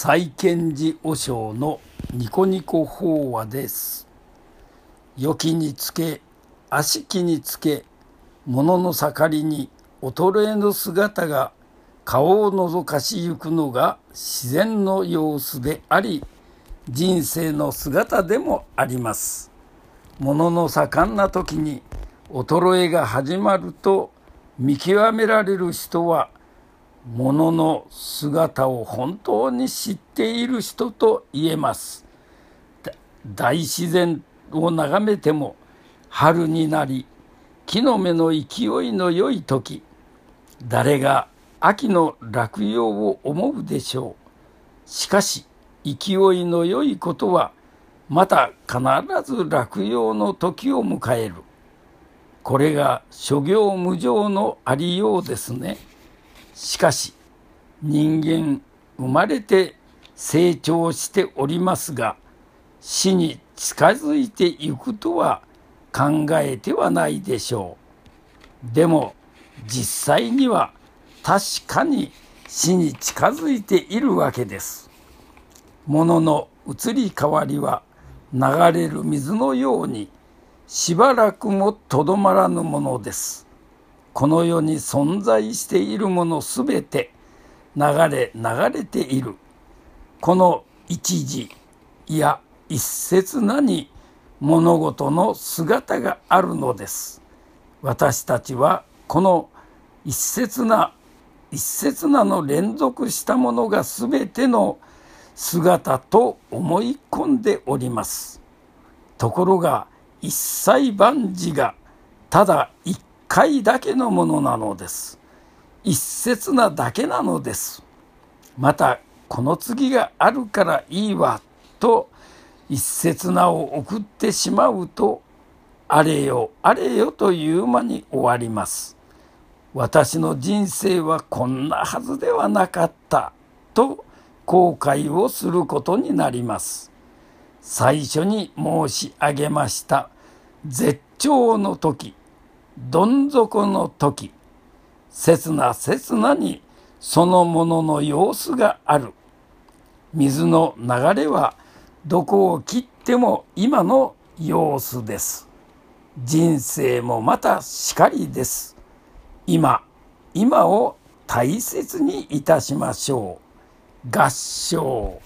再建寺和尚のニコニコ法話です。良きにつけ、悪しきにつけ、物の盛りに衰えの姿が顔を覗かしゆくのが自然の様子であり、人生の姿でもあります。物の盛んな時に衰えが始まると見極められる人は物の姿を本当に知っている人と言えます。大自然を眺めても春になり木の芽の勢いの良い時誰が秋の落葉を思うでしょう。しかし勢いの良いことはまた必ず落葉の時を迎える。これが諸行無常のありようですね。しかし人間生まれて成長しておりますが死に近づいていくとは考えてはないでしょう。でも実際には確かに死に近づいているわけです。物の移り変わりは流れる水のようにしばらくもとどまらぬものです。この世に存在しているものすべて流れ流れている。この一時いや一刹那に物事の姿があるのです。私たちはこの一刹那一刹那の連続したものが全ての姿と思い込んでおります。ところが一切万事がただ一回だけのものなのです。一刹那だけなのです。またこの次があるからいいわと一刹那を送ってしまうとあれよあれよという間に終わります。私の人生はこんなはずではなかったと後悔をすることになります。最初に申し上げました絶頂の時どん底の時刹那刹那にそのものの様子がある。水の流れはどこを切っても今の様子です。人生もまたしかりです。今今を大切にいたしましょう。合唱。